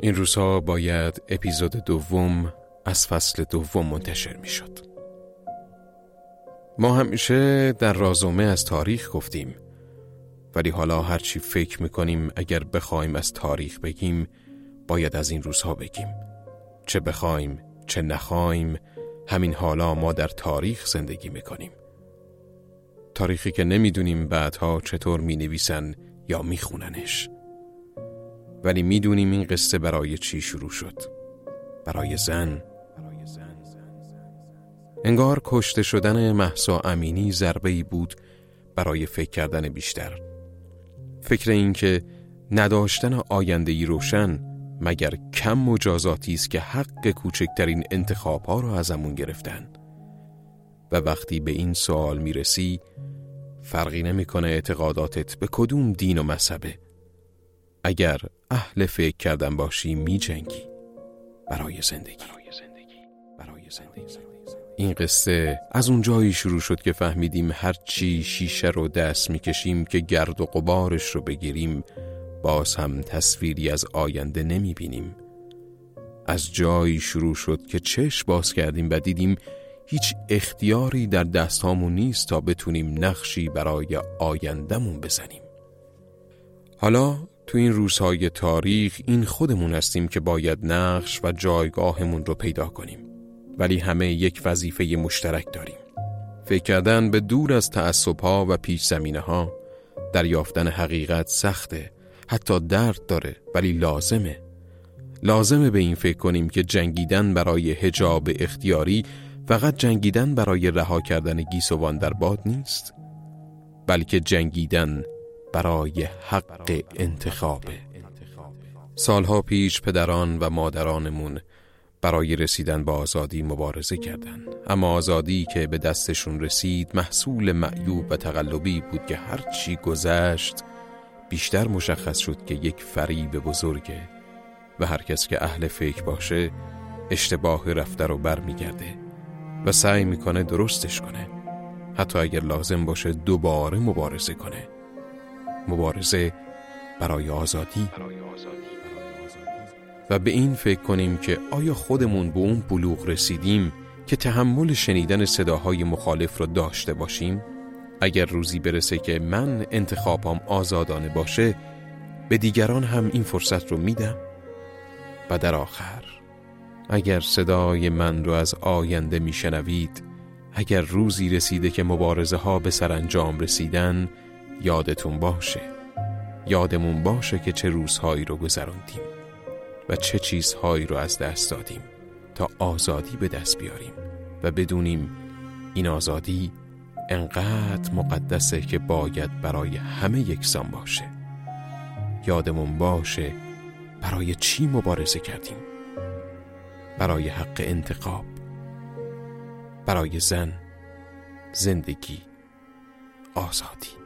این روزها باید اپیزود دوم از فصل دوم منتشر می شد. ما همیشه در رازومه از تاریخ گفتیم ولی حالا هرچی فکر می‌کنیم اگر بخوایم از تاریخ بگیم باید از این روزها بگیم چه بخوایم چه نخوایم همین حالا ما در تاریخ زندگی می‌کنیم تاریخی که نمی‌دونیم بعدها چطور می نویسن یا می خوننش. ولی می‌دونیم این قصه برای چی شروع شد. برای زن. انگار کشته شدن محسا امینی ضربه ای بود برای فکر کردن بیشتر. فکر این که نداشتن آینده ای روشن مگر کم مجازاتی است که حق کوچکترین انتخاب ها را ازمون گرفتن. و وقتی به این سوال می‌رسی فرقی نمی‌کنه اعتقاداتت به کدوم دین و مذهبه. اگر اهل فکر کردن باشی می جنگی برای زندگی این قصه از اون جایی شروع شد که فهمیدیم هر چی شیشه رو دست می‌کشیم که گرد و قبارش رو بگیریم باز هم تصویری از آینده نمی بینیم. از جایی شروع شد که چشم باز کردیم و دیدیم هیچ اختیاری در دستهامون نیست تا بتونیم نقشی برای آیندهمون بزنیم. حالا تو این روزهای تاریخ این خودمون هستیم که باید نقش و جایگاهمون رو پیدا کنیم. ولی همه یک وظیفه مشترک داریم. فکر کردن به دور از تعصبها و پیش زمینه ها دریافتن حقیقت سخته حتی درد داره ولی لازمه لازمه به این فکر کنیم که جنگیدن برای هجاب اختیاری فقط جنگیدن برای رها کردن گیسوان در باد نیست بلکه جنگیدن برای حق انتخابه سالها پیش پدران و مادرانمون برای رسیدن به آزادی مبارزه کردند. اما آزادی که به دستشون رسید محصول معیوب و تقلبی بود که هرچی گذشت بیشتر مشخص شد که یک فریب بزرگه و هر کس که اهل فکر باشه اشتباه رفته رو برمیگرده و سعی می‌کنه درستش کنه. حتی اگر لازم باشه دوباره مبارزه کنه. مبارزه برای آزادی و به این فکر کنیم که آیا خودمون به اون بلوغ رسیدیم که تحمل شنیدن صداهای مخالف را داشته باشیم؟ اگر روزی برسه که من انتخابام آزادانه باشه به دیگران هم این فرصت رو میدم و در آخر اگر صدای من رو از آینده میشنوید اگر روزی رسیده که مبارزه ها به سرانجام رسیدن یادتون باشه. یادمون باشه که چه روزهایی رو گذراندیم و چه چیزهایی رو از دست دادیم تا آزادی به دست بیاریم و بدونیم این آزادی انقدر مقدسه که باید برای همه یکسان باشه. یادمون باشه برای چی مبارزه کردیم؟ برای حق انتخاب برای زن زندگی آزادی.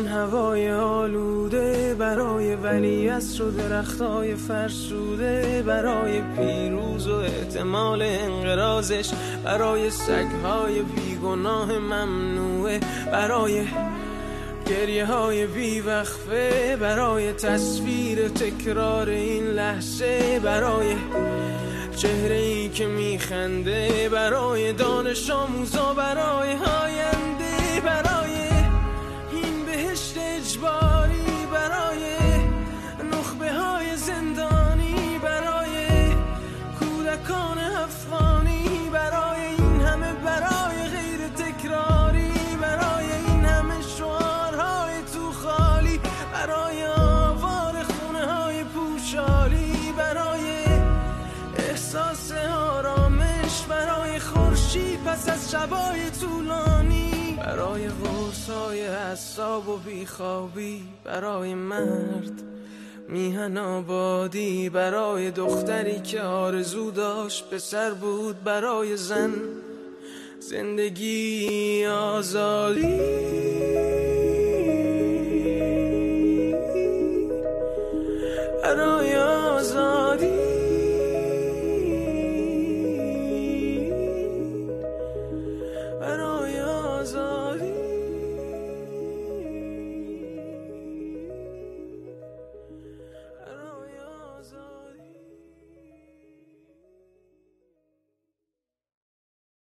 این هوای آلوده برای ولیت و درختای فرسوده برای پیروز و احتمال انقرازش برای سگهای بیگناه ممنوعه برای گریه های بیوقفه برای تصویر تکرار این لحظه برای چهره ای که میخنده برای دانش آموزا برای هاینده پس از شبای طولانی برای غرصای حساب و بیخوابی برای مرد میهن آبادی برای دختری که آرزو داشت به سر بود برای زن زندگی آزادی. برای